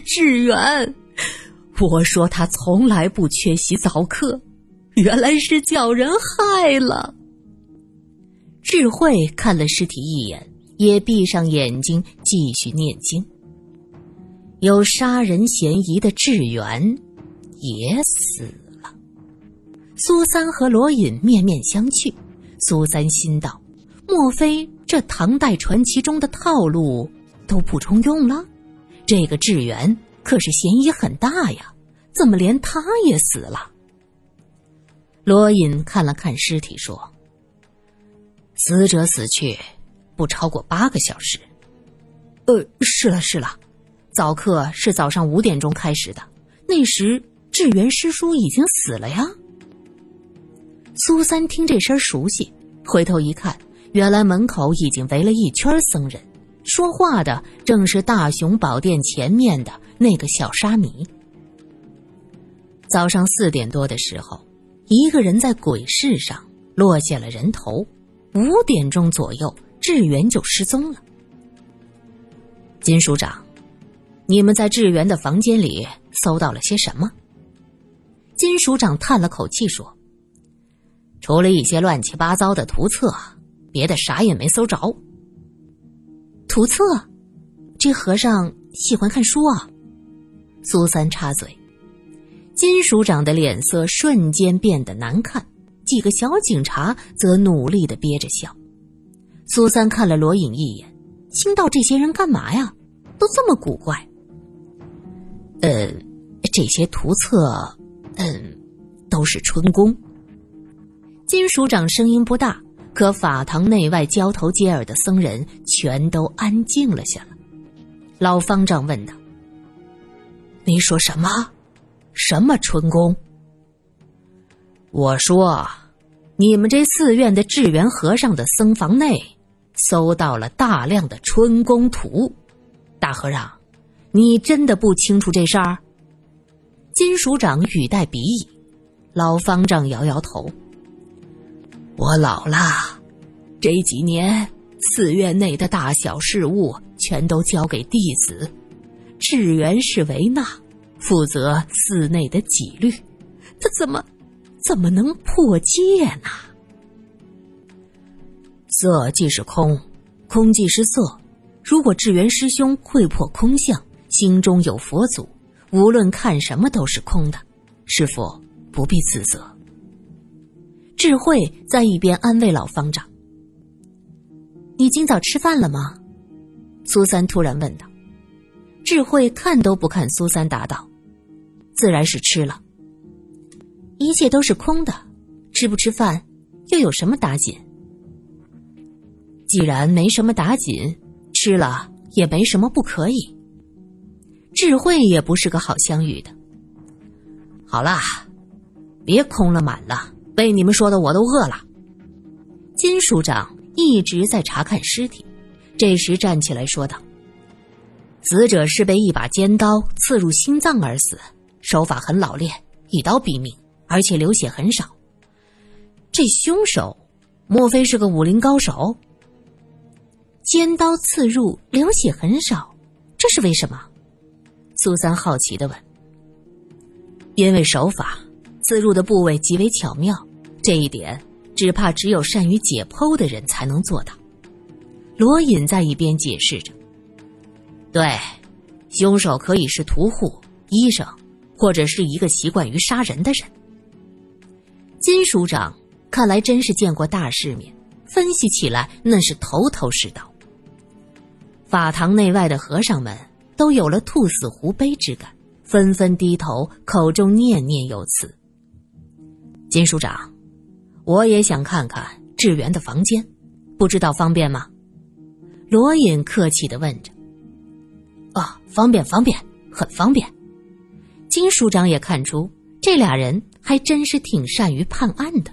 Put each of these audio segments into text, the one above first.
智远。我说他从来不缺席早课，原来是叫人害了。智慧看了尸体一眼，也闭上眼睛继续念经。有杀人嫌疑的智远也死了。苏三和罗隐面面相觑，苏三心道：莫非这唐代传奇中的套路都不中用了？这个智远可是嫌疑很大呀，怎么连他也死了？罗隐看了看尸体，说。死者死去不超过八个小时。呃，是了是了，早课是早上五点钟开始的，那时智源师叔已经死了呀。苏三听这声熟悉，回头一看，原来门口已经围了一圈僧人，说话的正是大雄宝殿前面的那个小沙弥。早上四点多的时候，一个人在鬼市上落下了人头。五点钟左右，智源就失踪了。金署长，你们在智源的房间里搜到了些什么？金署长叹了口气说：“除了一些乱七八糟的图册，别的啥也没搜着。”图册？这和尚喜欢看书啊？苏三插嘴。金署长的脸色瞬间变得难看。几个小警察则努力的憋着笑。苏三看了罗隐一眼，心道：“这些人干嘛呀？都这么古怪。”呃，这些图册，嗯，都是春宫。金署长声音不大，可法堂内外交头接耳的僧人全都安静了下来。老方丈问道：“你说什么？什么春宫？”我说。你们这寺院的智源和尚的僧房内，搜到了大量的春宫图。大和尚，你真的不清楚这事儿？金署长语带鄙夷，老方丈摇摇头。我老了，这几年寺院内的大小事务全都交给弟子，智源是为纳，负责寺内的纪律。他怎么？怎么能破戒呢？色即是空，空即是色。如果智源师兄会破空相，心中有佛祖，无论看什么都是空的。师傅不必自责。智慧在一边安慰老方丈：“你今早吃饭了吗？”苏三突然问道。智慧看都不看苏三，答道：“自然是吃了。”一切都是空的，吃不吃饭又有什么打紧？既然没什么打紧，吃了也没什么不可以。智慧也不是个好相遇的。好啦，别空了满了，被你们说的我都饿了。金署长一直在查看尸体，这时站起来说道：“死者是被一把尖刀刺入心脏而死，手法很老练，一刀毙命。”而且流血很少，这凶手莫非是个武林高手？尖刀刺入，流血很少，这是为什么？苏三好奇的问。因为手法，刺入的部位极为巧妙，这一点只怕只有善于解剖的人才能做到。罗隐在一边解释着：“对，凶手可以是屠户、医生，或者是一个习惯于杀人的人。”金署长看来真是见过大世面，分析起来那是头头是道。法堂内外的和尚们都有了兔死狐悲之感，纷纷低头，口中念念有词。金署长，我也想看看智源的房间，不知道方便吗？罗隐客气的问着。啊，方便，方便，很方便。金署长也看出这俩人。还真是挺善于判案的，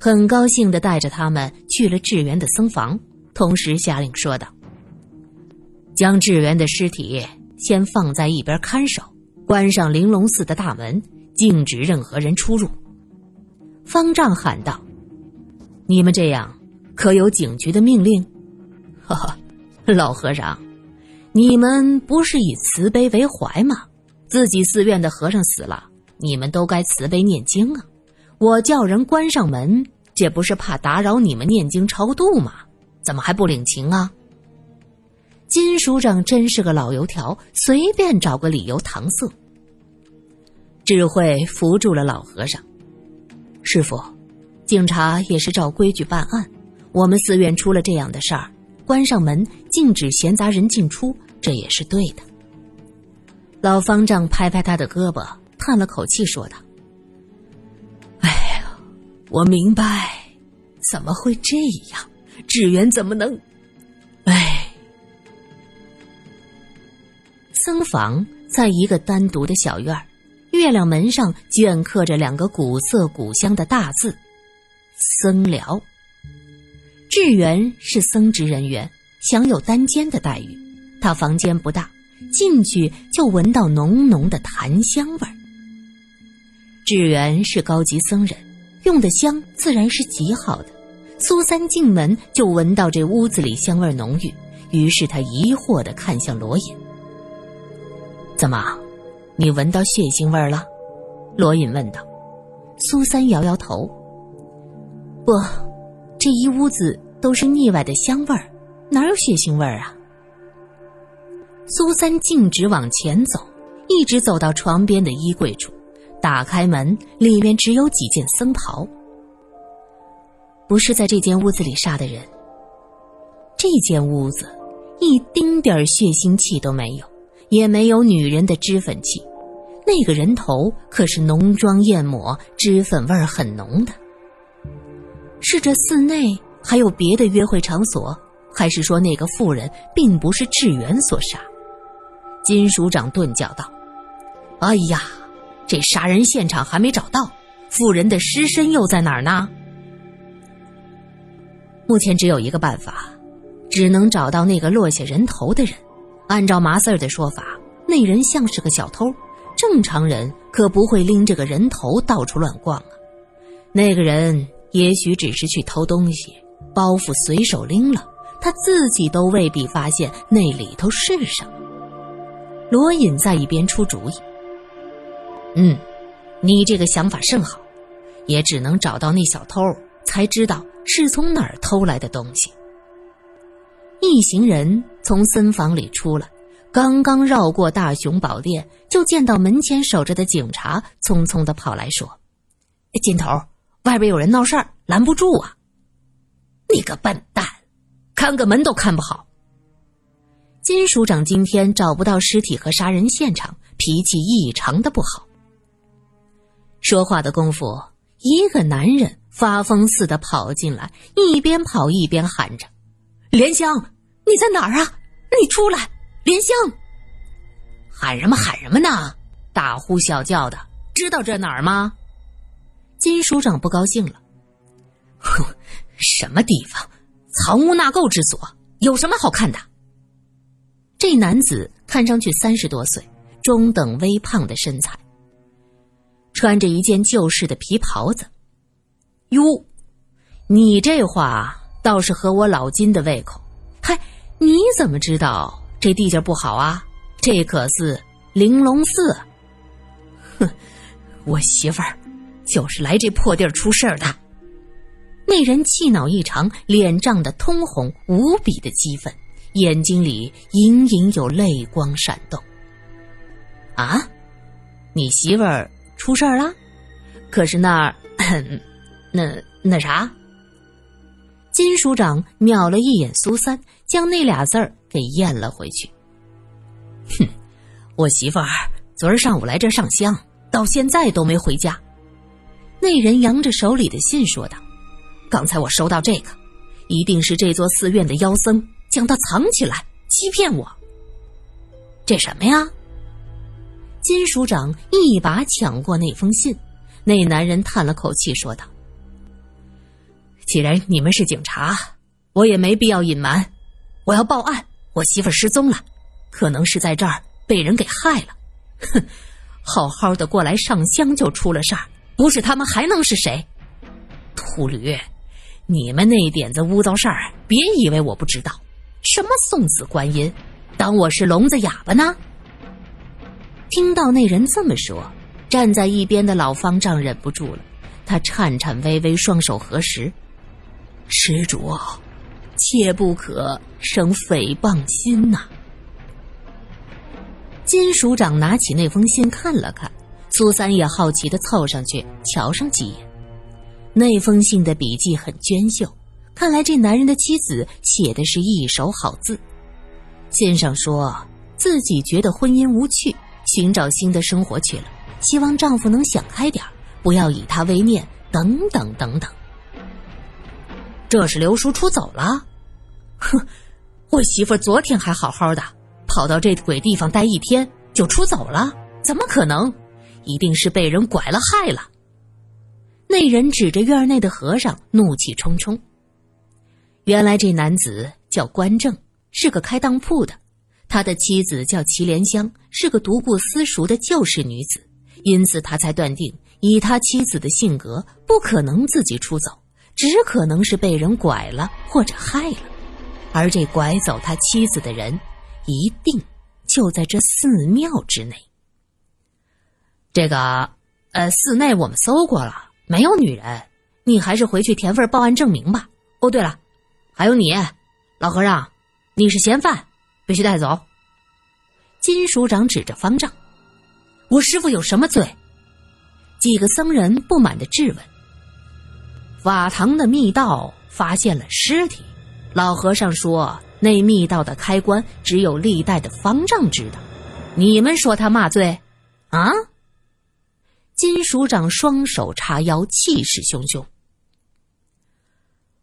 很高兴的带着他们去了智源的僧房，同时下令说道：“将智源的尸体先放在一边看守，关上玲珑寺的大门，禁止任何人出入。”方丈喊道：“你们这样可有警局的命令？”“哈哈，老和尚，你们不是以慈悲为怀吗？自己寺院的和尚死了，你们都该慈悲念经啊！我叫人关上门，这不是怕打扰你们念经超度吗？怎么还不领情啊？金署长真是个老油条，随便找个理由搪塞。智慧扶住了老和尚，师傅，警察也是照规矩办案。我们寺院出了这样的事儿，关上门，禁止闲杂人进出，这也是对的。老方丈拍拍他的胳膊，叹了口气，说道：“哎呀，我明白，怎么会这样？志远怎么能……哎。”僧房在一个单独的小院儿。月亮门上镌刻着两个古色古香的大字“僧寮”。智源是僧职人员，享有单间的待遇。他房间不大，进去就闻到浓浓的檀香味儿。智源是高级僧人，用的香自然是极好的。苏三进门就闻到这屋子里香味浓郁，于是他疑惑地看向罗隐：“怎么？”你闻到血腥味儿了？罗隐问道。苏三摇摇头：“不，这一屋子都是腻歪的香味儿，哪有血腥味儿啊？”苏三径直往前走，一直走到床边的衣柜处，打开门，里面只有几件僧袍。不是在这间屋子里杀的人。这间屋子一丁点血腥气都没有，也没有女人的脂粉气。那个人头可是浓妆艳抹、脂粉味儿很浓的。是这寺内还有别的约会场所，还是说那个妇人并不是智源所杀？金署长顿叫道：“哎呀，这杀人现场还没找到，妇人的尸身又在哪儿呢？”目前只有一个办法，只能找到那个落下人头的人。按照麻四儿的说法，那人像是个小偷。正常人可不会拎着个人头到处乱逛啊！那个人也许只是去偷东西，包袱随手拎了，他自己都未必发现那里头是什么。罗隐在一边出主意：“嗯，你这个想法甚好，也只能找到那小偷，才知道是从哪儿偷来的东西。”一行人从僧房里出来。刚刚绕过大雄宝殿，就见到门前守着的警察匆匆的跑来说：“金头，外边有人闹事儿，拦不住啊！”你个笨蛋，看个门都看不好。金署长今天找不到尸体和杀人现场，脾气异常的不好。说话的功夫，一个男人发疯似的跑进来，一边跑一边喊着：“莲香，你在哪儿啊？你出来！”莲香，喊什么喊什么呢？大呼小叫的，知道这哪儿吗？金署长不高兴了。哼，什么地方？藏污纳垢之所，有什么好看的？这男子看上去三十多岁，中等微胖的身材，穿着一件旧式的皮袍子。哟，你这话倒是合我老金的胃口。嗨，你怎么知道？这地界不好啊！这可是玲珑寺。哼，我媳妇儿就是来这破地儿出事儿的。那人气恼异常，脸涨得通红，无比的激愤，眼睛里隐隐有泪光闪动。啊，你媳妇儿出事儿了？可是那儿，那那啥？金署长瞄了一眼苏三，将那俩字儿。给咽了回去。哼，我媳妇儿昨儿上午来这上香，到现在都没回家。那人扬着手里的信说道：“刚才我收到这个，一定是这座寺院的妖僧将它藏起来，欺骗我。这什么呀？”金署长一把抢过那封信，那男人叹了口气说道：“既然你们是警察，我也没必要隐瞒，我要报案。”我媳妇失踪了，可能是在这儿被人给害了。哼，好好的过来上香就出了事儿，不是他们还能是谁？秃驴，你们那点子污糟事儿，别以为我不知道。什么送子观音，当我是聋子哑巴呢？听到那人这么说，站在一边的老方丈忍不住了，他颤颤巍巍，双手合十：“施主，切不可生诽谤心呐！”金署长拿起那封信看了看，苏三也好奇的凑上去瞧上几眼。那封信的笔迹很娟秀，看来这男人的妻子写的是一手好字。信上说自己觉得婚姻无趣，寻找新的生活去了，希望丈夫能想开点不要以他为念，等等等等。这是刘叔出走了？哼，我媳妇昨天还好好的。跑到这鬼地方待一天就出走了？怎么可能？一定是被人拐了害了。那人指着院内的和尚，怒气冲冲。原来这男子叫关正，是个开当铺的。他的妻子叫祁莲香，是个独顾私塾的旧式女子，因此他才断定，以他妻子的性格，不可能自己出走，只可能是被人拐了或者害了。而这拐走他妻子的人。一定就在这寺庙之内。这个，呃，寺内我们搜过了，没有女人。你还是回去填份报案证明吧。哦，对了，还有你，老和尚，你是嫌犯，必须带走。金署长指着方丈：“我师傅有什么罪？”几个僧人不满的质问：“法堂的密道发现了尸体，老和尚说。”那密道的开关只有历代的方丈知道，你们说他骂罪，啊？金署长双手叉腰，气势汹汹。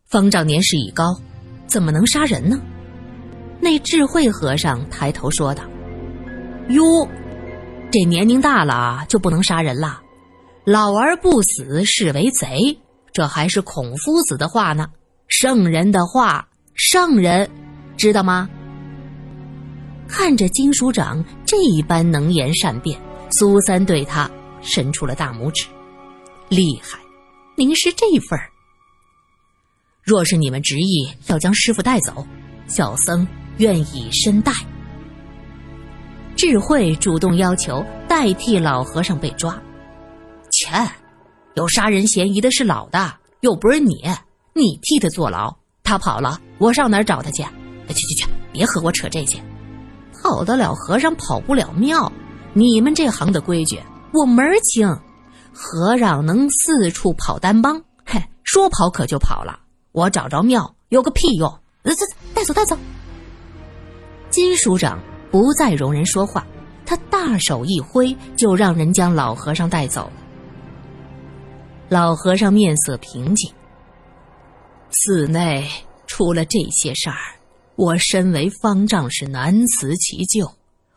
方丈年事已高，怎么能杀人呢？那智慧和尚抬头说道：“哟，这年龄大了就不能杀人了？老而不死是为贼，这还是孔夫子的话呢，圣人的话，圣人。”知道吗？看着金署长这一般能言善辩，苏三对他伸出了大拇指，厉害！您是这份儿。若是你们执意要将师傅带走，小僧愿以身代。智慧主动要求代替老和尚被抓，切！有杀人嫌疑的是老的，又不是你，你替他坐牢，他跑了，我上哪儿找他去？去去去！别和我扯这些，跑得了和尚跑不了庙。你们这行的规矩我门儿清。和尚能四处跑单帮，嘿，说跑可就跑了。我找着庙有个屁用！走走，带走带走。金署长不再容人说话，他大手一挥，就让人将老和尚带走了。老和尚面色平静。寺内出了这些事儿。我身为方丈是难辞其咎，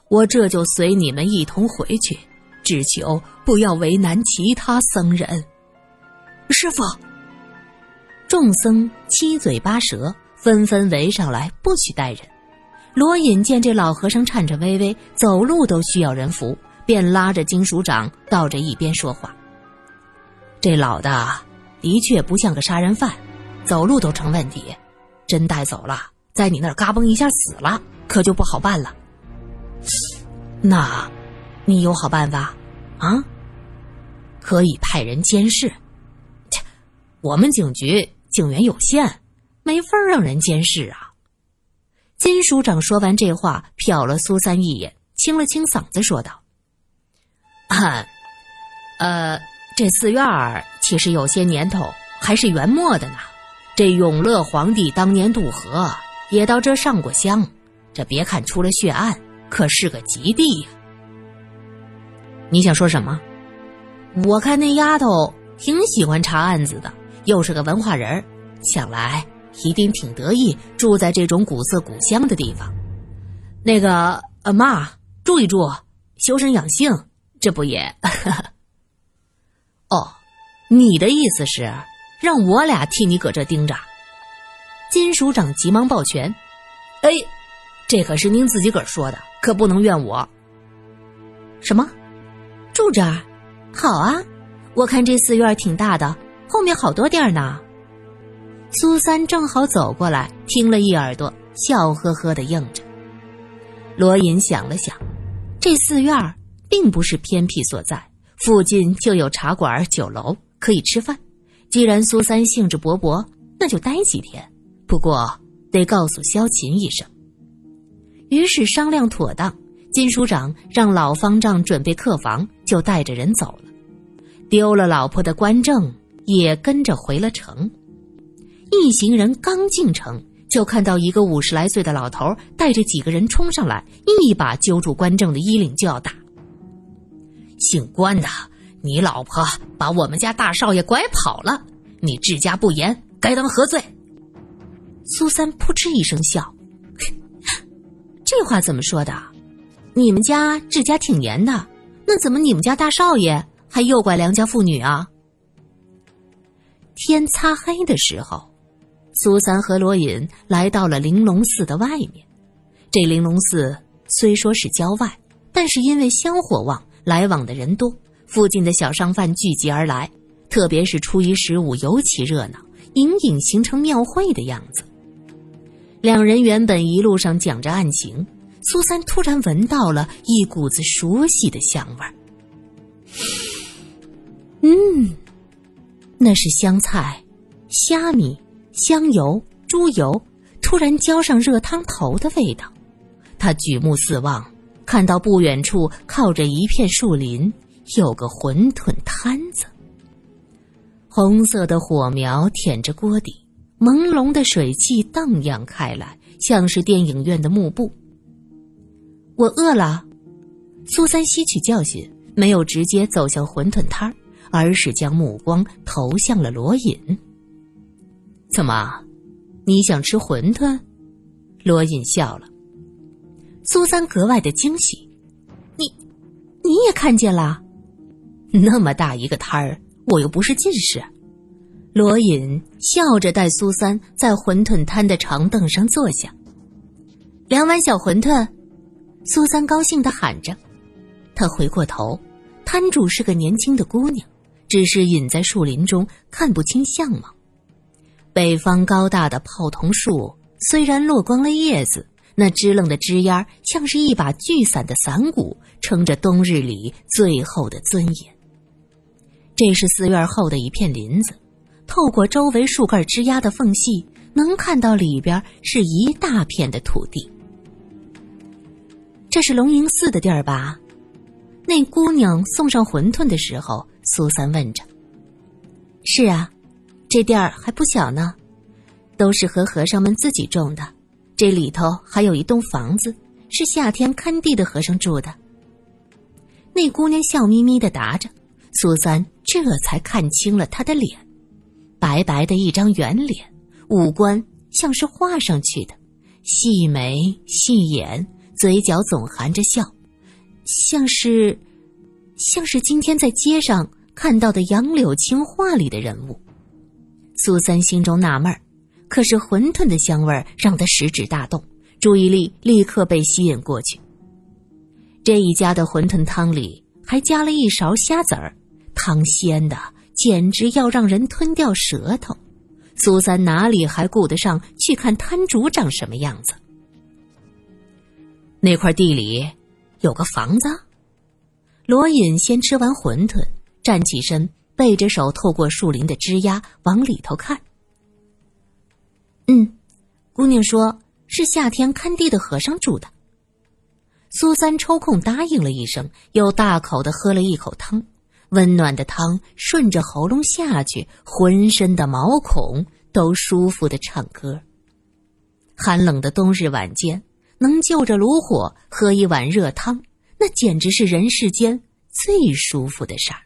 我这就随你们一同回去，只求不要为难其他僧人。师傅，众僧七嘴八舌，纷纷围上来，不许带人。罗隐见这老和尚颤颤巍巍，走路都需要人扶，便拉着金署长到这一边说话。这老的的确不像个杀人犯，走路都成问题，真带走了。在你那儿嘎嘣一下死了，可就不好办了。那，你有好办法啊？可以派人监视。切，我们警局警员有限，没法让人监视啊。金署长说完这话，瞟了苏三一眼，清了清嗓子说道：“啊，呃，这寺院儿其实有些年头，还是元末的呢。这永乐皇帝当年渡河。”也到这上过香，这别看出了血案，可是个吉地呀。你想说什么？我看那丫头挺喜欢查案子的，又是个文化人想来一定挺得意住在这种古色古香的地方。那个呃妈，住一住，修身养性，这不也？哦，你的意思是让我俩替你搁这盯着？金署长急忙抱拳：“哎，这可是您自己个儿说的，可不能怨我。什么？住这儿？好啊！我看这寺院挺大的，后面好多地儿呢。”苏三正好走过来，听了一耳朵，笑呵呵的应着。罗隐想了想，这寺院并不是偏僻所在，附近就有茶馆、酒楼可以吃饭。既然苏三兴致勃勃，那就待几天。不过得告诉萧琴一声。于是商量妥当，金署长让老方丈准备客房，就带着人走了。丢了老婆的关正也跟着回了城。一行人刚进城，就看到一个五十来岁的老头带着几个人冲上来，一把揪住关正的衣领就要打。姓关的，你老婆把我们家大少爷拐跑了，你治家不严，该当何罪？苏三扑哧一声笑，这话怎么说的？你们家治家挺严的，那怎么你们家大少爷还诱拐良家妇女啊？天擦黑的时候。苏三和罗隐来到了玲珑寺的外面。这玲珑寺虽说是郊外，但是因为香火旺，来往的人多，附近的小商贩聚集而来。特别是初一十五尤其热闹，隐隐形成庙会的样子。两人原本一路上讲着案情，苏三突然闻到了一股子熟悉的香味儿。嗯，那是香菜、虾米。香油、猪油突然浇上热汤头的味道，他举目四望，看到不远处靠着一片树林，有个馄饨摊子。红色的火苗舔着锅底，朦胧的水汽荡漾开来，像是电影院的幕布。我饿了，苏三吸取教训，没有直接走向馄饨摊儿，而是将目光投向了罗隐。怎么，你想吃馄饨？罗隐笑了。苏三格外的惊喜，你，你也看见了？那么大一个摊儿，我又不是近视。罗隐笑着带苏三在馄饨摊的长凳上坐下。两碗小馄饨，苏三高兴的喊着。他回过头，摊主是个年轻的姑娘，只是隐在树林中，看不清相貌。北方高大的泡桐树虽然落光了叶子，那支棱的枝丫像是一把聚散的伞骨，撑着冬日里最后的尊严。这是寺院后的一片林子，透过周围树干枝丫的缝隙，能看到里边是一大片的土地。这是龙吟寺的地儿吧？那姑娘送上馄饨的时候，苏三问着。是啊。这地儿还不小呢，都是和和尚们自己种的。这里头还有一栋房子，是夏天看地的和尚住的。那姑娘笑眯眯的答着，苏三这才看清了他的脸，白白的一张圆脸，五官像是画上去的，细眉细眼，嘴角总含着笑，像是，像是今天在街上看到的杨柳青画里的人物。苏三心中纳闷儿，可是馄饨的香味让他食指大动，注意力立刻被吸引过去。这一家的馄饨汤里还加了一勺虾子儿，汤鲜的简直要让人吞掉舌头。苏三哪里还顾得上去看摊主长什么样子？那块地里有个房子。罗隐先吃完馄饨，站起身。背着手，透过树林的枝桠往里头看。嗯，姑娘说是夏天看地的和尚住的。苏三抽空答应了一声，又大口的喝了一口汤。温暖的汤顺着喉咙下去，浑身的毛孔都舒服的唱歌。寒冷的冬日晚间，能就着炉火喝一碗热汤，那简直是人世间最舒服的事儿。